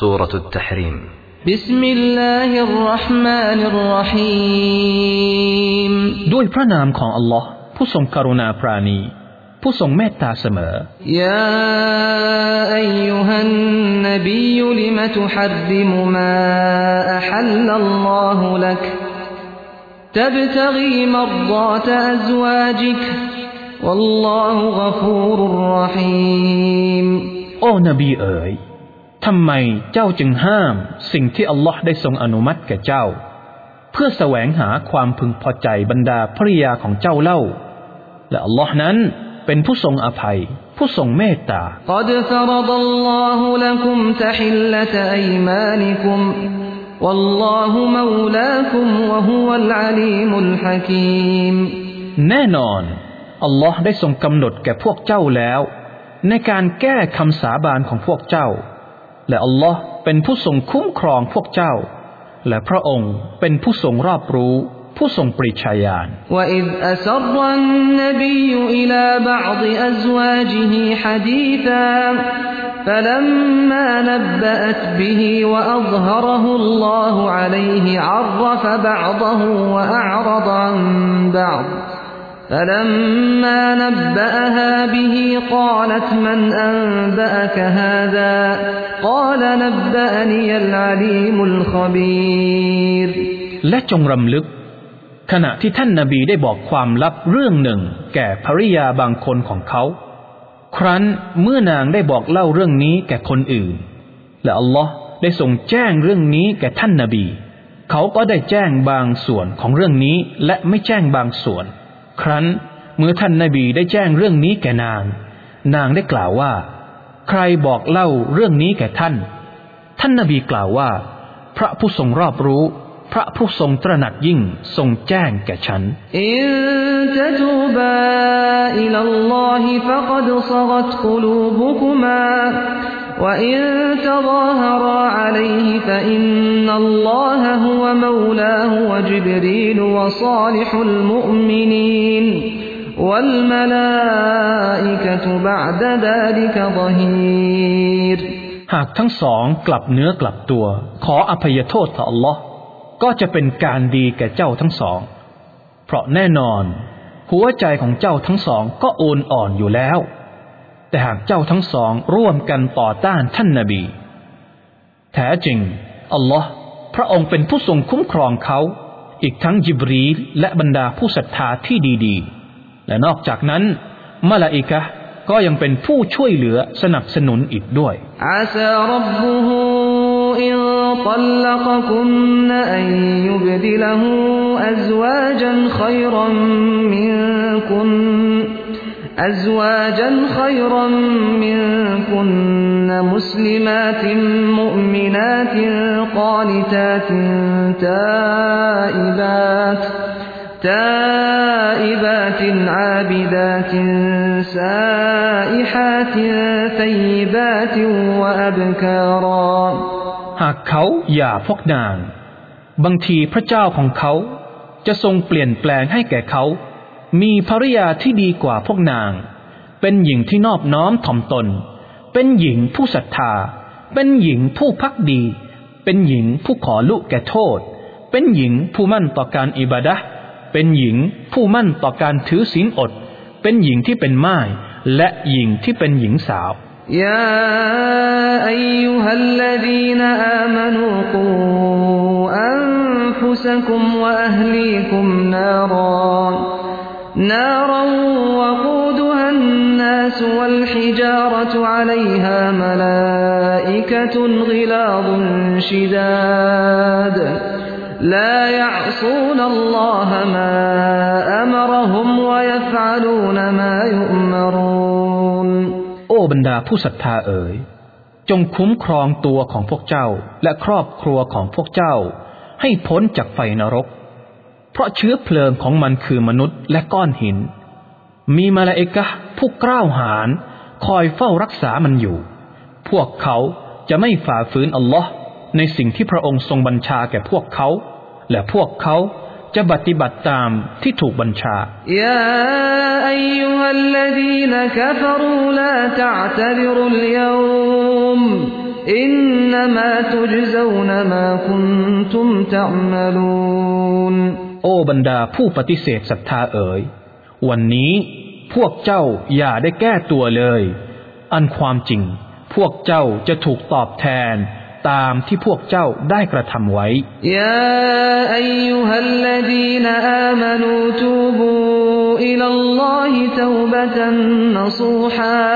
سورة التحريم بسم الله الرحمن الرحيم ด้วยพระนามของอัลลอฮ์ผู้ทรงกรุณาปราณี ผู้ทรงเมตตาเสมอ يا أيها النبي لم تحرم ما أحل الله لك تبتغي مرضات أزواجك والله غفور رحيم โอ้นบีเอ๋ย ทำไมเจ้าจึงห้ามสิ่งที่อัลลอฮ์ได้ทรงอนุมัติแก่เจ้า เพื่อแสวงหาความพึงพอใจบรรดาภริยาของเจ้าเล่า และอัลลอฮ์นั้นเป็นผู้ทรงอภัย ผู้ทรงเมตตา قد فرض الله لكم تحلة أيمانكم والله مولاكم وهو العليم الحكيم แน่นอน อัลลอฮ์ได้ทรงกำหนดแก่พวกเจ้าแล้ว ในการแก้คำสาบานของพวกเจ้า และอัลลอฮ์เป็นผู้ทรงคุ้มครองพวกเจ้า และพระองค์เป็นผู้ทรงรอบรู้ ผู้ทรงปริชาญาณ وإذ أسر النبي إلى بعض أزواجه حديثا فلما نبأت به وأظهره الله عليه عرف بعضه وأعرض عن بعض فلما نبأها به قالت من أنبأك هذا قال نبأني العليم الخبير และจงรำลึก ขณะที่ท่านนาบีได้บอกความลับเรื่องหนึ่ง แก่ภริยาบางคนของเขา ครั้นเมื่อนางได้บอกเล่าเรื่องนี้แก่คนอื่น และอัลลอฮ์ได้ทรงแจ้งเรื่องนี้แก่ท่านนาบี เขาก็ได้แจ้งบางส่วนของเรื่องนี้และไม่แจ้งบางส่วน ครั้นเมื่อท่านนาบีได้แจ้งเรื่องนี้แก่นาง นางได้กล่าวว่า ใครบอกเล่าเรื่องนี้แก่ท่าน ท่านนาบีกล่าวว่า พระผู้ทรงรอบรู้ พระผู้ทรงตระหนักยิ่งทรงแจ้งแก่ฉัน إن تتوبا إلى الله فقد صغت قلوبكما وإن تظاهرا عليه فإن الله هو مولاه وجبريل وصالح المؤمنين والملائكة بعد ذلك ظهير หากทั้งสองกลับเนื้อกลับตัว ขออภัยโทษต่ออัลลอฮ์ก็จะเป็นการดีแก่เจ้าทั้งสอง เพราะแน่นอน หัวใจของเจ้าทั้งสองก็โอนอ่อนอยู่แล้ว แต่หากเจ้าทั้งสองร่วมกันต่อต้านท่านนาบี แท้จริง อัลลอฮ์พระองค์เป็นผู้ทรงคุ้มครองเขา อีกทั้งยิบรีและบรรดาผู้ศรัทธาที่ดีๆ และนอกจากนั้นมาลาอิกะก็ยังเป็นผู้ช่วยเหลือสนับสนุนอีกด้วยอาซารับบุฮูอินตัลลกคุนอันยุบดิลหูอัซวาจันขัยรัมมินคุน أزواجا خيرا منكن مسلمات مؤمنات قانتات تائبات تائبات عابدات سائحات ثيبات وأبكارا หากเขาอย่าพวกนาง บางทีพระเจ้าของเขาจะทรงเปลี่ยนแปลงให้แก่เขา มีภริยาที่ดีกว่าพวกนาง เป็นหญิงที่นอบน้อมถ่อมตน เป็นหญิงผู้ศรัทธา เป็นหญิงผู้พักดี เป็นหญิงผู้ขอลุแก่โทษ เป็นหญิงผู้มั่นต่อการอิบาดะห์เป็นหญิงผู้มั่นต่อการถือศีลอด เป็นหญิงที่เป็นม่าย และหญิงที่เป็นหญิงสาว يا أيها الذين آمنوا قوا أنفسكم وأهليكم نارا نارا وقودها الناس والحجارة عليها ملائكة غلاظ شداد لا يعصون الله ما أمرهم ويفعلون ما يؤمرون โอ้บรรดาผู้ศรัทธาเอ๋ย จงคุ้มครองตัวของพวกเจ้าและครอบครัวของพวกเจ้า ให้พ้นจากไฟนรก เพราะเชื้อเพลิงของมันคือมนุษย์และก้อนหิน มีมาลาเอกะผู้กล้าวหาญคอยเฝ้ารักษามันอยู่ พวกเขาจะไม่ฝ่าฝืนอัลลอฮ์ในสิ่งที่พระองค์ทรงบัญชาแก่พวกเขา และพวกเขาจะปฏิบัติตามที่ถูกบัญชาย โอ้บรรดาผู้ปฏิเสธศรัทธาเอ๋ย วันนี้พวกเจ้าอย่าได้แก้ตัวเลย อันความจริง พวกเจ้าจะถูกตอบแทนตามที่พวกเจ้าได้กระทำไว้ยาอายุฮัลลดีนอามนูตูบูอิลลอฮิตวบะตันนซูฮา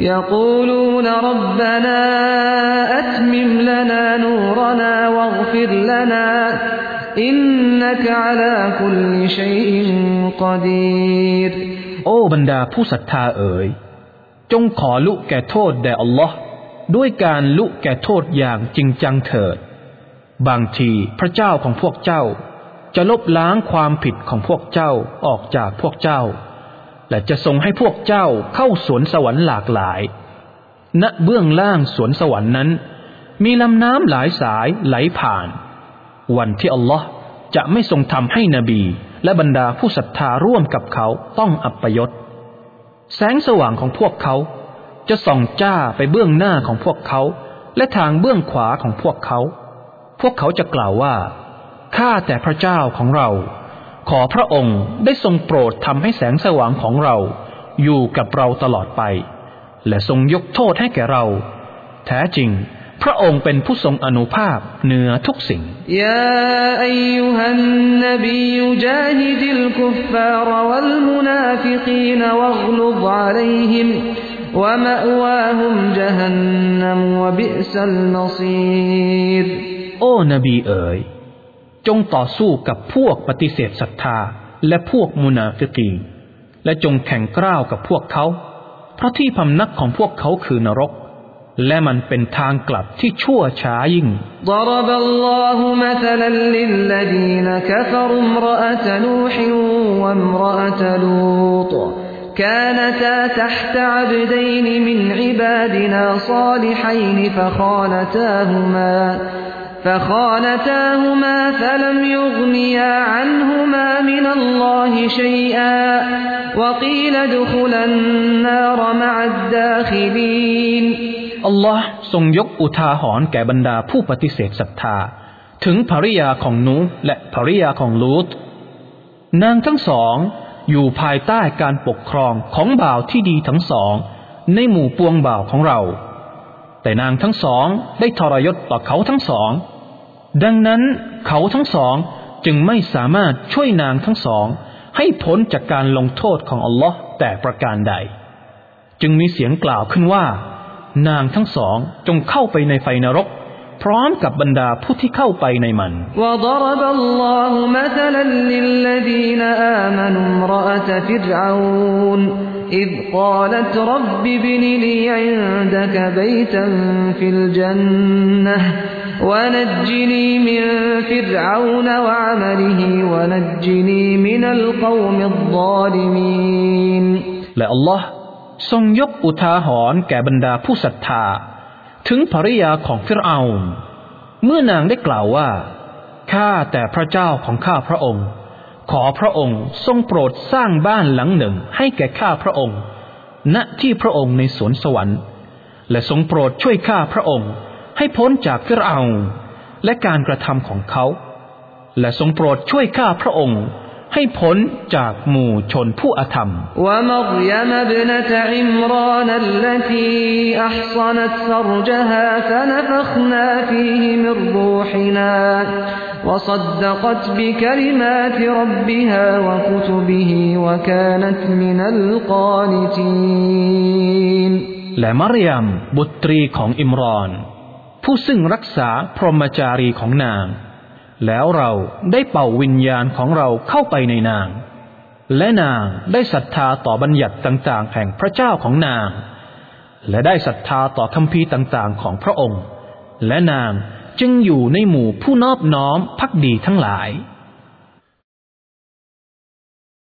يقولون ربنا أتمم لنا نورنا واغفر لنا إنك على كل شيء قدير โอ้บรรดาผู้ศรัทธาเอ๋ย จงขอลุแก่โทษแด่อัลลอฮ์ด้วยการลุแก่โทษอย่างจริงจังเถิด บางทีพระเจ้าของพวกเจ้า จะลบล้างความผิดของพวกเจ้าออกจากพวกเจ้า และจะทรงให้พวกเจ้าเข้าสวนสวรรค์หลากหลาย ณ เบื้องล่างสวนสวรรค์นั้น มีลำน้ำหลายสายไหลผ่าน วันที่อัลลอฮ์จะไม่ทรงทำให้นบี และบรรดาผู้ศรัทธาร่วมกับเขาต้องอับปยศ แสงสว่างของพวกเขา จะส่องจ้าไปเบื้องหน้าของพวกเขา และทางเบื้องขวาของพวกเขา พวกเขาจะกล่าวว่า ข้าแต่พระเจ้าของเรา ขอพระองค์ได้ทรงโปรดทำให้แสงสว่างของเรา อยู่กับเราตลอดไป และทรงยกโทษให้แก่เรา แท้จริง พระองค์เป็นผู้ทรงอนุภาพเหนือทุกสิ่ง يا أيها النبي جاهد الكفار والمنافقين واغلظ عليهم ومأواهم جهنم وبئس المصير โอ้นบีเอ๋ย จงต่อสู้กับพวกปฏิเสธศรัทธา และพวกมุนาฟิกีนและจงแข่งกล้าวกับพวกเขา เพราะที่พำนักของพวกเขาคือนรก และมันเป็นทางกลับที่ชั่วช้ายิ่ง ضرب الله مثلا للذين كفروا امرأة نوح وامرأة لوط كانتا تحت عبدين من عبادنا صالحين فخانتاهما فخانتاهما فلم يغنيا عنهما من الله شيئا وقيل ادخلا النار مع الداخلين อัลลอฮ์ทรงยกอุทาหรณ์แก่บรรดาผู้ปฏิเสธศรัทธา ถึงภริยาของนูห์และภริยาของลูต นางทั้งสองอยู่ภายใต้การปกครองของบ่าวที่ดีทั้งสอง ในหมู่ปวงบ่าวของเรา แต่นางทั้งสองได้ทรยศต่อเขาทั้งสอง ดังนั้นเขาทั้งสองจึงไม่สามารถช่วยนางทั้งสอง ให้พ้นจากการลงโทษของอัลลอฮ์แต่ประการใด จึงมีเสียงกล่าวขึ้นว่า นางทั้งสองจงเข้าไปในไฟนรก พร้อมกับบรรดาผู้ที่เข้าไปในมัน وضرب الله مثلا للذين آمنوا امرأة فرعون إذ قالت رب ابن لي عندك بيتا في الجنة ونجني من فرعون وعمله ونجني من القوم الظالمين และอัลลอฮ์ทรงยกอุทาหรณ์แก่บรรดาผู้ศรัทธา ถึงภริยาของฟิรเอานเมื่อนางได้กล่าวว่า ข้าแต่พระเจ้าของข้าพระองค์ ขอพระองค์ทรงโปรดสร้างบ้านหลังหนึ่งให้แก่ข้าพระองค์ ณที่พระองค์ในสวนสวรรค์ และทรงโปรดช่วยข้าพระองค์ ให้พ้นจากฟิรเอานและการกระทำของเขา และทรงโปรดช่วยข้าพระองค์ ให้พ้นจากหมู่ชนผู้อธรรม ومريم ابنة عمران التي أحصنت فرجها فنفخنا فيه من روحنا وصدقت بكلمات ربها وكتبه وكانت من القانتين และมารยมบุตรีของอิมรอน ผู้ซึ่งรักษาพรหมจารีของนาง แล้วเราได้เป่าวิญญาณของเราเข้าไปในนาง และนางได้ศรัทธาต่อบัญญัติต่างๆ แห่งพระเจ้าของนาง และได้ศรัทธาต่อคำพีต่างๆ ของพระองค์ และนางจึงอยู่ในหมู่ผู้นอบน้อมพักดีทั้งหลาย